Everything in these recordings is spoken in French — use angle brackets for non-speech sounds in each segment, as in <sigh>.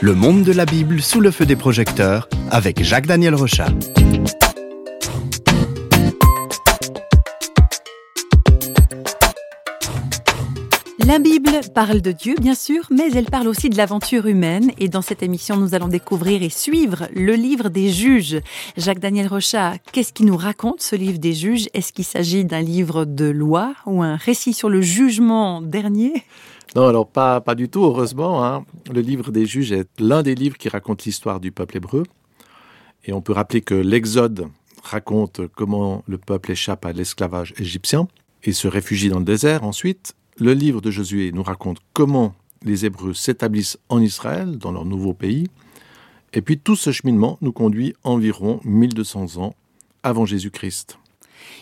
Le monde de la Bible sous le feu des projecteurs avec Jacques-Daniel Rochat. La Bible parle de Dieu, bien sûr, mais elle parle aussi de l'aventure humaine. Et dans cette émission, nous allons découvrir et suivre le livre des juges. Jacques-Daniel Rochat, qu'est-ce qui nous raconte ce livre des juges? Est-ce qu'il s'agit d'un livre de loi ou un récit sur le jugement dernier? Non, alors pas, pas du tout, heureusement. Hein. Le livre des juges est l'un des livres qui raconte l'histoire du peuple hébreu. Et on peut rappeler que l'Exode raconte comment le peuple échappe à l'esclavage égyptien et se réfugie dans le désert ensuite le livre de Josué nous raconte comment les Hébreux s'établissent en Israël, dans leur nouveau pays. Et puis tout ce cheminement nous conduit environ 1200 ans avant Jésus-Christ.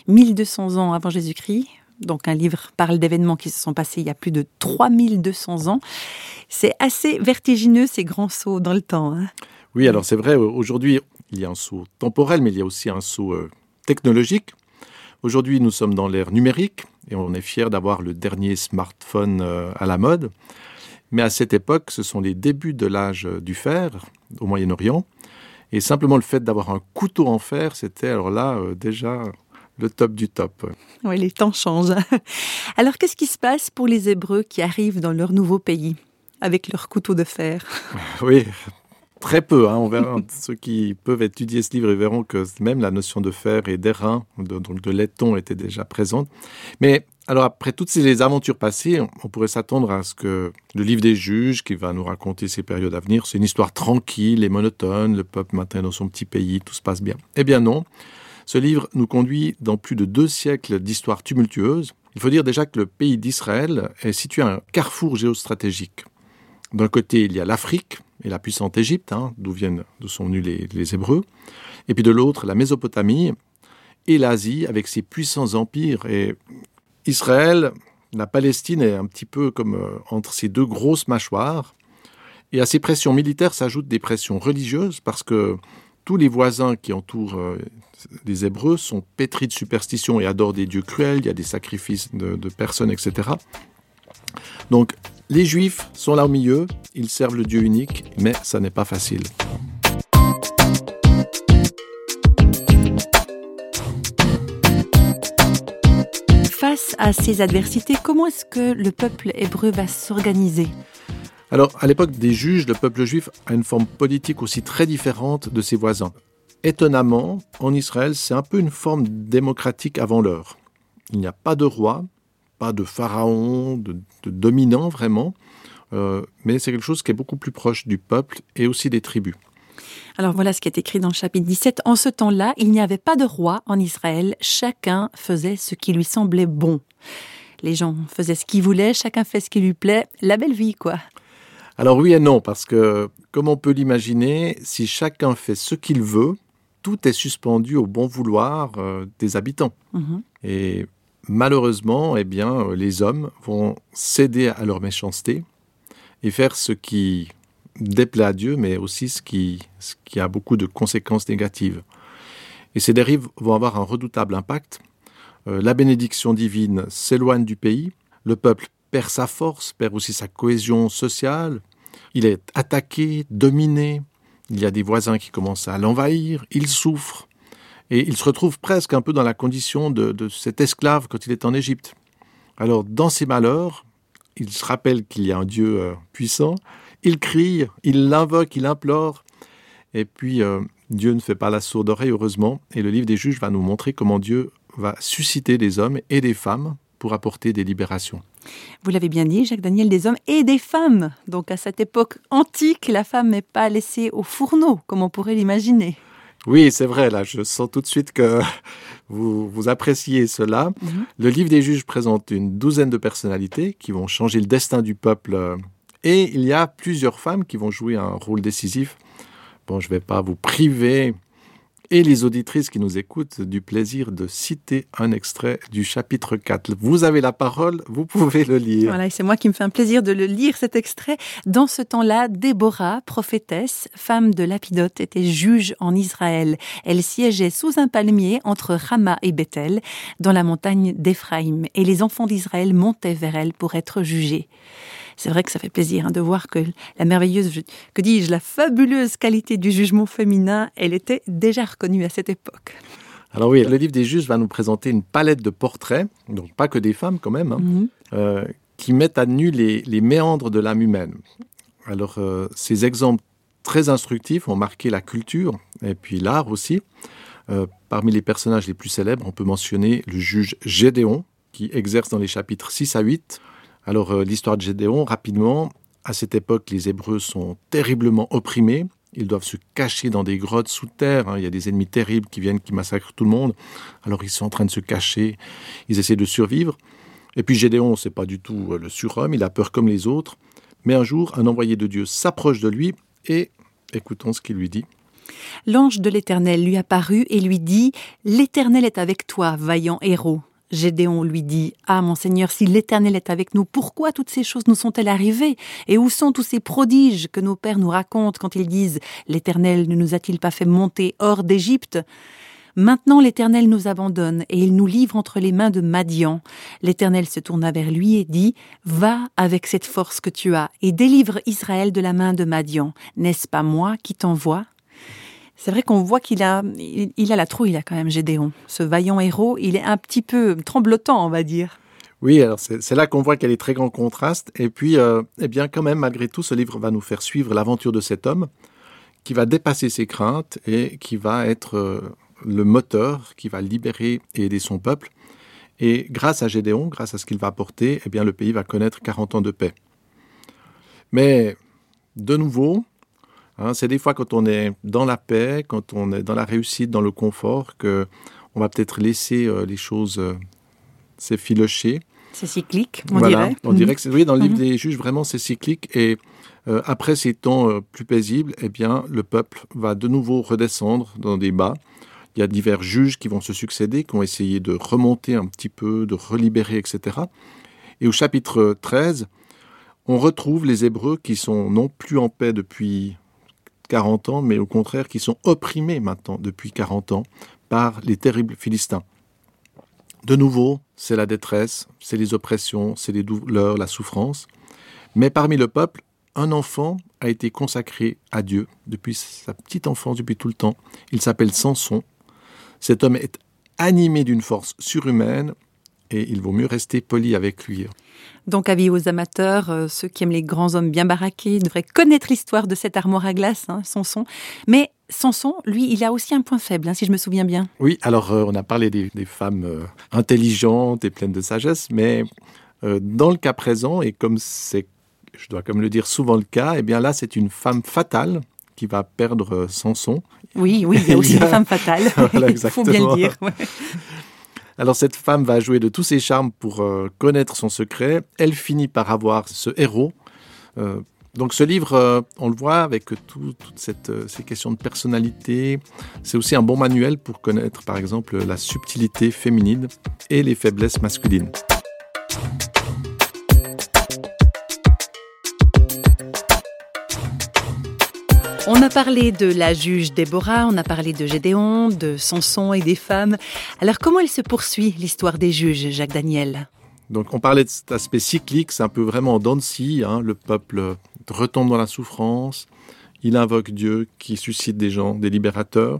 1200 ans avant Jésus-Christ, donc un livre parle d'événements qui se sont passés il y a plus de 3200 ans. C'est assez vertigineux ces grands sauts dans le temps. Hein. oui, alors c'est vrai, aujourd'hui il y a un saut temporel, mais il y a aussi un saut euh, technologique. Aujourd'hui nous sommes dans l'ère numérique, et on est fier d'avoir le dernier smartphone euh, à la mode. Mais à cette époque, ce sont les débuts de l'âge du fer au Moyen-Orient. Et simplement le fait d'avoir un couteau en fer, c'était alors là euh, déjà le top du top. Oui, les temps changent. <laughs> Alors qu'est-ce qui se passe pour les Hébreux qui arrivent dans leur nouveau pays avec leur couteau de fer? <laughs> Oui, Très peu. Hein, on verra, <laughs> ceux qui peuvent étudier ce livre verront que même la notion de fer et d'airain, donc de laiton, était déjà présente. Mais alors après toutes ces aventures passées, on pourrait s'attendre à ce que le livre des juges, qui va nous raconter ces périodes à venir, c'est une histoire tranquille et monotone, le peuple maintient dans son petit pays, tout se passe bien. Eh bien non, ce livre nous conduit dans plus de deux siècles d'histoire tumultueuse. Il faut dire déjà que le pays d'Israël est situé à un carrefour géostratégique. D'un côté, il y a l'Afrique et la puissante Égypte, hein, d'où viennent, d'où sont venus les, Hébreux, et puis de l'autre, la Mésopotamie et l'Asie avec ses puissants empires. Et Israël, la Palestine est un petit peu comme euh, entre ces deux grosses mâchoires. Et à ces pressions militaires s'ajoutent des pressions religieuses parce que tous les voisins qui entourent euh, les Hébreux sont pétris de superstitions et adorent des dieux cruels, il y a des sacrifices de, de personnes, etc. Donc les Juifs sont là au milieu, ils servent le Dieu unique, mais ça n'est pas facile. Face à ces adversités, comment est-ce que le peuple hébreu va s'organiser? Alors, à l'époque des juges, le peuple juif a une forme politique aussi très différente de ses voisins. Étonnamment, en Israël, c'est un peu une forme démocratique avant l'heure. Il n'y a pas de roi, pas de pharaon, de, dominant vraiment, euh, mais c'est quelque chose qui est beaucoup plus proche du peuple et aussi des tribus. Alors voilà ce qui est écrit dans le chapitre 17. En ce temps-là, il n'y avait pas de roi en Israël, chacun faisait ce qui lui semblait bon. Les gens faisaient ce qu'ils voulaient, chacun fait ce qui lui plaît, la belle vie quoi. Alors oui et non, parce que comme on peut l'imaginer, si chacun fait ce qu'il veut, tout est suspendu au bon vouloir euh, des habitants. Mhm. Et malheureusement, eh bien, euh, les hommes vont céder à leur méchanceté et faire ce qui déplaît à Dieu, mais aussi ce qui, a beaucoup de conséquences négatives. Et ces dérives vont avoir un redoutable impact. Euh, la bénédiction divine s'éloigne du pays, le peuple perd sa force, perd aussi sa cohésion sociale, il est attaqué, dominé, il y a des voisins qui commencent à l'envahir, il souffre, et il se retrouve presque un peu dans la condition de, cet esclave quand il est en Égypte. Alors, dans ses malheurs, il se rappelle qu'il y a un Dieu euh, puissant, il crie, il l'invoque, il implore, et puis euh, Dieu ne fait pas la sourde oreille, heureusement, et le livre des juges va nous montrer comment Dieu va susciter des hommes et des femmes pour apporter des libérations. Vous l'avez bien dit, Jacques Daniel, des hommes et des femmes. Donc à cette époque antique, la femme n'est pas laissée au fourneau, comme on pourrait l'imaginer. Oui, c'est vrai, là, je sens tout de suite que <laughs> vous, vous appréciez cela. Mhm. Le livre des juges présente une douzaine de personnalités qui vont changer le destin du peuple et il y a plusieurs femmes qui vont jouer un rôle décisif. Bon, je ne vais pas vous priver et les auditrices qui nous écoutent du plaisir de citer un extrait du chapitre 4. Vous avez la parole, vous pouvez le lire. Voilà, et c'est moi qui me fais un plaisir de le lire, cet extrait. Dans ce temps-là, Déborah, prophétesse, femme de Lapidote, était juge en Israël. Elle siégeait sous un palmier entre Rama et Bethel, dans la montagne d'Éphraïm, et les enfants d'Israël montaient vers elle pour être jugés c'est vrai que ça fait plaisir hein, de voir que la merveilleuse, que dis-je, la fabuleuse qualité du jugement féminin, elle était déjà reconnue à cette époque. Alors oui, le livre des juges va nous présenter une palette de portraits, donc pas que des femmes quand même, hein, mhm. euh, qui mettent à nu les, méandres de l'âme humaine. Alors euh, ces exemples très instructifs ont marqué la culture et puis l'art aussi. Euh, parmi les personnages les plus célèbres, on peut mentionner le juge Gédéon, qui exerce dans les chapitres 6 à 8 alors euh, l'histoire de Gédéon, rapidement, à cette époque, les Hébreux sont terriblement opprimés. Ils doivent se cacher dans des grottes sous terre. Hein. Il y a des ennemis terribles qui viennent, qui massacrent tout le monde. Alors ils sont en train de se cacher. Ils essaient de survivre. Et puis Gédéon, c'est pas du tout euh, le surhomme. Il a peur comme les autres. Mais un jour, un envoyé de Dieu s'approche de lui et écoutons ce qu'il lui dit. L'ange de l'Éternel lui apparut et lui dit L'Éternel est avec toi, vaillant héros. Gédéon lui dit Ah, mon Seigneur, si l'Éternel est avec nous, pourquoi toutes ces choses nous sont-elles arrivées Et où sont tous ces prodiges que nos pères nous racontent quand ils disent L'Éternel ne nous a-t-il pas fait monter hors d'Égypte? Maintenant l'Éternel nous abandonne et il nous livre entre les mains de Madian. L'Éternel se tourna vers lui et dit Va avec cette force que tu as et délivre Israël de la main de Madian. N'est-ce pas moi qui t'envoie? C'est vrai qu'on voit qu'il a, il, a la trouille, là, quand même, Gédéon. Ce vaillant héros, il est un petit peu tremblotant, on va dire. Oui, alors c'est là qu'on voit qu'il y a des très grands contrastes. Et puis, euh, eh bien, quand même, malgré tout, ce livre va nous faire suivre l'aventure de cet homme qui va dépasser ses craintes et qui va être euh, le moteur qui va libérer et aider son peuple. Et grâce à Gédéon, grâce à ce qu'il va apporter, eh bien, le pays va connaître 40 ans de paix. Mais, de nouveau, Hein, c'est des fois quand on est dans la paix, quand on est dans la réussite, dans le confort, que on va peut-être laisser euh, les choses euh, s'effilocher. C'est cyclique, on dirait. On dirait que oui, dans le livre mhm. des juges, vraiment, c'est cyclique. Et euh, après ces temps plus paisibles, eh bien, le peuple va de nouveau redescendre dans des bas. Il y a divers juges qui vont se succéder, qui ont essayé de remonter un petit peu, de relibérer, etc. Et au chapitre 13, on retrouve les Hébreux qui sont non plus en paix depuis 40 ans, mais au contraire qui sont opprimés maintenant depuis 40 ans par les terribles Philistins. De nouveau, c'est la détresse, c'est les oppressions, c'est les douleurs, la souffrance. Mais parmi le peuple, un enfant a été consacré à Dieu depuis sa petite enfance, depuis tout le temps. Il s'appelle Samson. Cet homme est animé d'une force surhumaine et il vaut mieux rester poli avec lui. Donc, avis aux amateurs, euh, ceux qui aiment les grands hommes bien baraqués devraient connaître l'histoire de cette armoire à glace, hein, Samson. Mais Samson, lui, il a aussi un point faible, hein, si je me souviens bien. Oui, alors euh, on a parlé des, femmes euh, intelligentes et pleines de sagesse, mais dans le cas présent, et comme c'est, je dois comme le dire, souvent le cas, eh bien là, c'est une femme fatale qui va perdre Samson. Oui, oui, il y a <laughs> aussi une femme fatale. <laughs> <laughs> il faut bien le dire. Alors cette femme va jouer de tous ses charmes pour euh, connaître son secret. Elle finit par avoir ce héros. Euh, donc ce livre, euh, on le voit avec toutes ces questions de personnalité. C'est aussi un bon manuel pour connaître par exemple la subtilité féminine et les faiblesses masculines. On a parlé de la juge Déborah, on a parlé de Gédéon, de Samson et des femmes. Alors comment elle se poursuit, l'histoire des juges, Jacques Daniel? Donc on parlait de cet aspect cyclique, c'est un peu vraiment en hein, le peuple retombe dans la souffrance, il invoque Dieu qui suscite des gens, des libérateurs.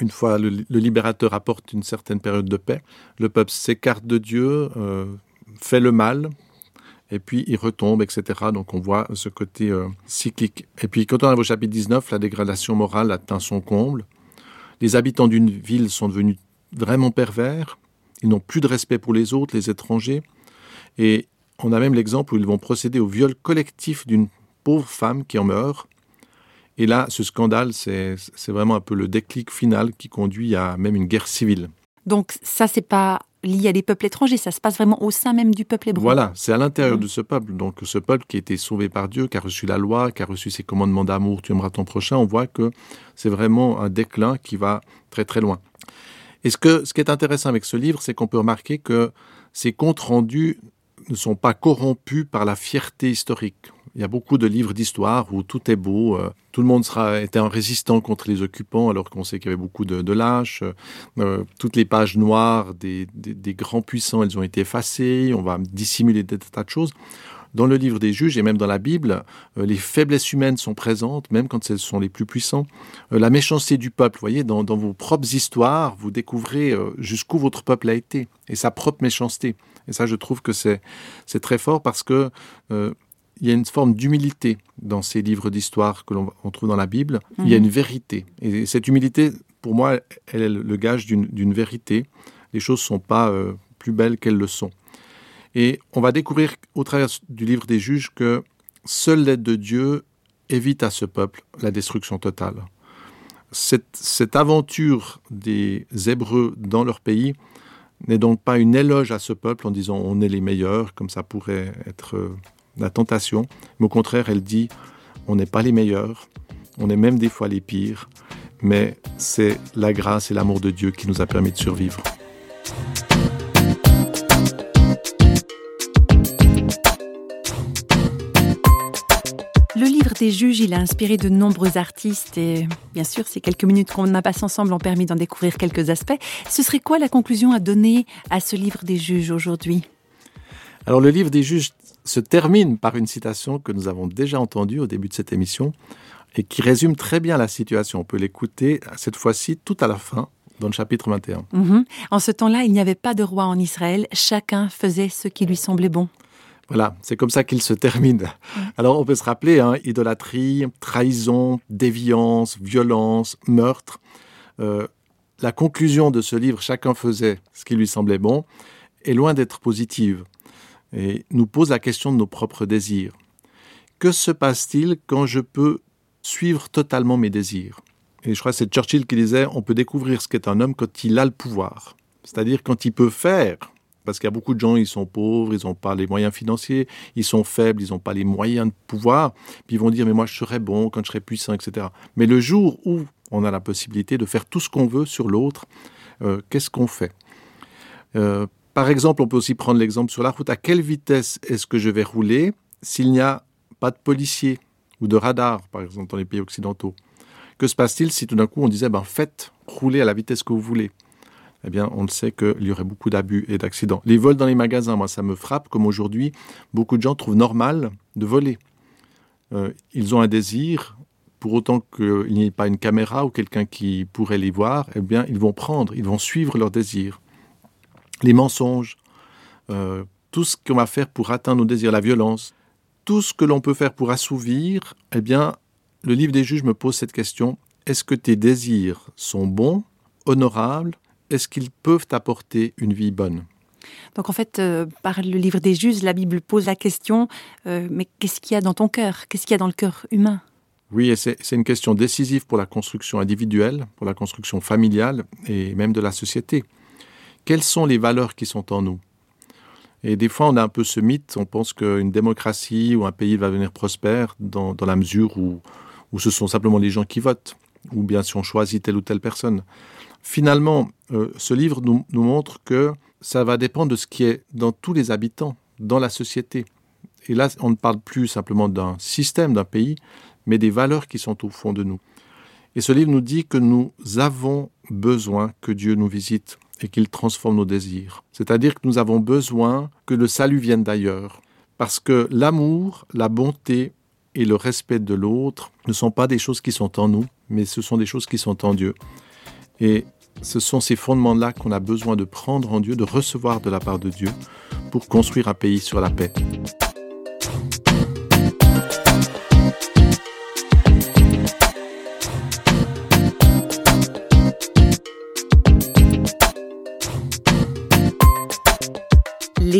Une fois le, libérateur apporte une certaine période de paix, le peuple s'écarte de Dieu, euh, fait le mal, et puis il retombe, etc. Donc on voit ce côté euh, cyclique. Et puis quand on arrive au chapitre 19, la dégradation morale atteint son comble. Les habitants d'une ville sont devenus vraiment pervers. Ils n'ont plus de respect pour les autres, les étrangers. Et on a même l'exemple où ils vont procéder au viol collectif d'une pauvre femme qui en meurt. Et là, ce scandale, c'est vraiment un peu le déclic final qui conduit à même une guerre civile. Donc ça, c'est pas lié à des peuples étrangers, ça se passe vraiment au sein même du peuple hébreu. Voilà, c'est à l'intérieur Mhm. de ce peuple. Donc ce peuple qui a été sauvé par Dieu, qui a reçu la loi, qui a reçu ses commandements d'amour, tu aimeras ton prochain, on voit que c'est vraiment un déclin qui va très très loin. Et ce, que, ce qui est intéressant avec ce livre, c'est qu'on peut remarquer que ces comptes rendus ne sont pas corrompus par la fierté historique. Il y a beaucoup de livres d'histoire où tout est beau, euh, tout le monde sera, était un résistant contre les occupants alors qu'on sait qu'il y avait beaucoup de, lâches. Euh, toutes les pages noires des, grands puissants, elles ont été effacées, on va dissimuler des tas de choses. Dans le livre des juges et même dans la Bible, euh, les faiblesses humaines sont présentes, même quand elles sont les plus puissants. Euh, la méchanceté du peuple, vous voyez, dans, vos propres histoires, vous découvrez jusqu'où votre peuple a été et sa propre méchanceté. Et ça, je trouve que c'est très fort parce que il y a une forme d'humilité dans ces livres d'histoire que l'on trouve dans la Bible. Il y a une vérité. Et cette humilité, pour moi, elle est le gage d'une vérité. Les choses ne sont pas euh, plus belles qu'elles le sont. Et on va découvrir au travers du livre des juges que seule l'aide de Dieu évite à ce peuple la destruction totale. Cette, cette aventure des Hébreux dans leur pays n'est donc pas une éloge à ce peuple en disant on est les meilleurs, comme ça pourrait être euh, la tentation, mais au contraire, elle dit on n'est pas les meilleurs, on est même des fois les pires, mais c'est la grâce et l'amour de Dieu qui nous a permis de survivre. Le livre des juges, il a inspiré de nombreux artistes et bien sûr, ces quelques minutes qu'on a passées ensemble ont permis d'en découvrir quelques aspects. Ce serait quoi la conclusion à donner à ce livre des juges aujourd'hui? Alors le livre des juges se termine par une citation que nous avons déjà entendue au début de cette émission et qui résume très bien la situation. On peut l'écouter cette fois-ci tout à la fin dans le chapitre 21. Mm -hmm. En ce temps-là, il n'y avait pas de roi en Israël, chacun faisait ce qui lui semblait bon. Voilà, c'est comme ça qu'il se termine. Mmh. Alors on peut se rappeler, hein, idolâtrie, trahison, déviance, violence, meurtre. Euh, la conclusion de ce livre, chacun faisait ce qui lui semblait bon, est loin d'être positive et nous pose la question de nos propres désirs. Que se passe-t-il quand je peux suivre totalement mes désirs? Et je crois que c'est Churchill qui disait, on peut découvrir ce qu'est un homme quand il a le pouvoir, c'est-à-dire quand il peut faire parce qu'il y a beaucoup de gens, ils sont pauvres, ils n'ont pas les moyens financiers, ils sont faibles, ils n'ont pas les moyens de pouvoir, puis ils vont dire, mais moi je serai bon quand je serai puissant, etc. Mais le jour où on a la possibilité de faire tout ce qu'on veut sur l'autre, euh, qu'est-ce qu'on fait? Euh, Par exemple, on peut aussi prendre l'exemple sur la route, à quelle vitesse est-ce que je vais rouler s'il n'y a pas de policiers ou de radar, par exemple, dans les pays occidentaux? Que se passe-t-il si tout d'un coup on disait, ben faites rouler à la vitesse que vous voulez? Eh bien, on le sait qu'il y aurait beaucoup d'abus et d'accidents. Les vols dans les magasins, moi, ça me frappe, comme aujourd'hui, beaucoup de gens trouvent normal de voler. Euh, ils ont un désir, pour autant qu'il n'y ait pas une caméra ou quelqu'un qui pourrait les voir, eh bien, ils vont prendre, ils vont suivre leur désir. Les mensonges, euh, tout ce qu'on va faire pour atteindre nos désirs, la violence, tout ce que l'on peut faire pour assouvir, eh bien, le livre des juges me pose cette question, est-ce que tes désirs sont bons, honorables, est-ce qu'ils peuvent apporter une vie bonne? Donc en fait, euh, par le livre des juges, la Bible pose la question, euh, mais qu'est-ce qu'il y a dans ton cœur? Qu'est-ce qu'il y a dans le cœur humain? Oui, et c'est une question décisive pour la construction individuelle, pour la construction familiale et même de la société. Quelles sont les valeurs qui sont en nous? Et des fois, on a un peu ce mythe, on pense qu'une démocratie ou un pays va devenir prospère dans, la mesure où, ce sont simplement les gens qui votent, ou bien si on choisit telle ou telle personne. Finalement, euh, ce livre nous, montre que ça va dépendre de ce qui est dans tous les habitants, dans la société. Et là, on ne parle plus simplement d'un système, d'un pays, mais des valeurs qui sont au fond de nous. Et ce livre nous dit que nous avons besoin que Dieu nous visite et qu'il transforme nos désirs. C'est-à-dire que nous avons besoin que le salut vienne d'ailleurs. Parce que l'amour, la bonté et le respect de l'autre ne sont pas des choses qui sont en nous, mais ce sont des choses qui sont en Dieu. Et ce sont ces fondements-là qu'on a besoin de prendre en Dieu, de recevoir de la part de Dieu pour construire un pays sur la paix.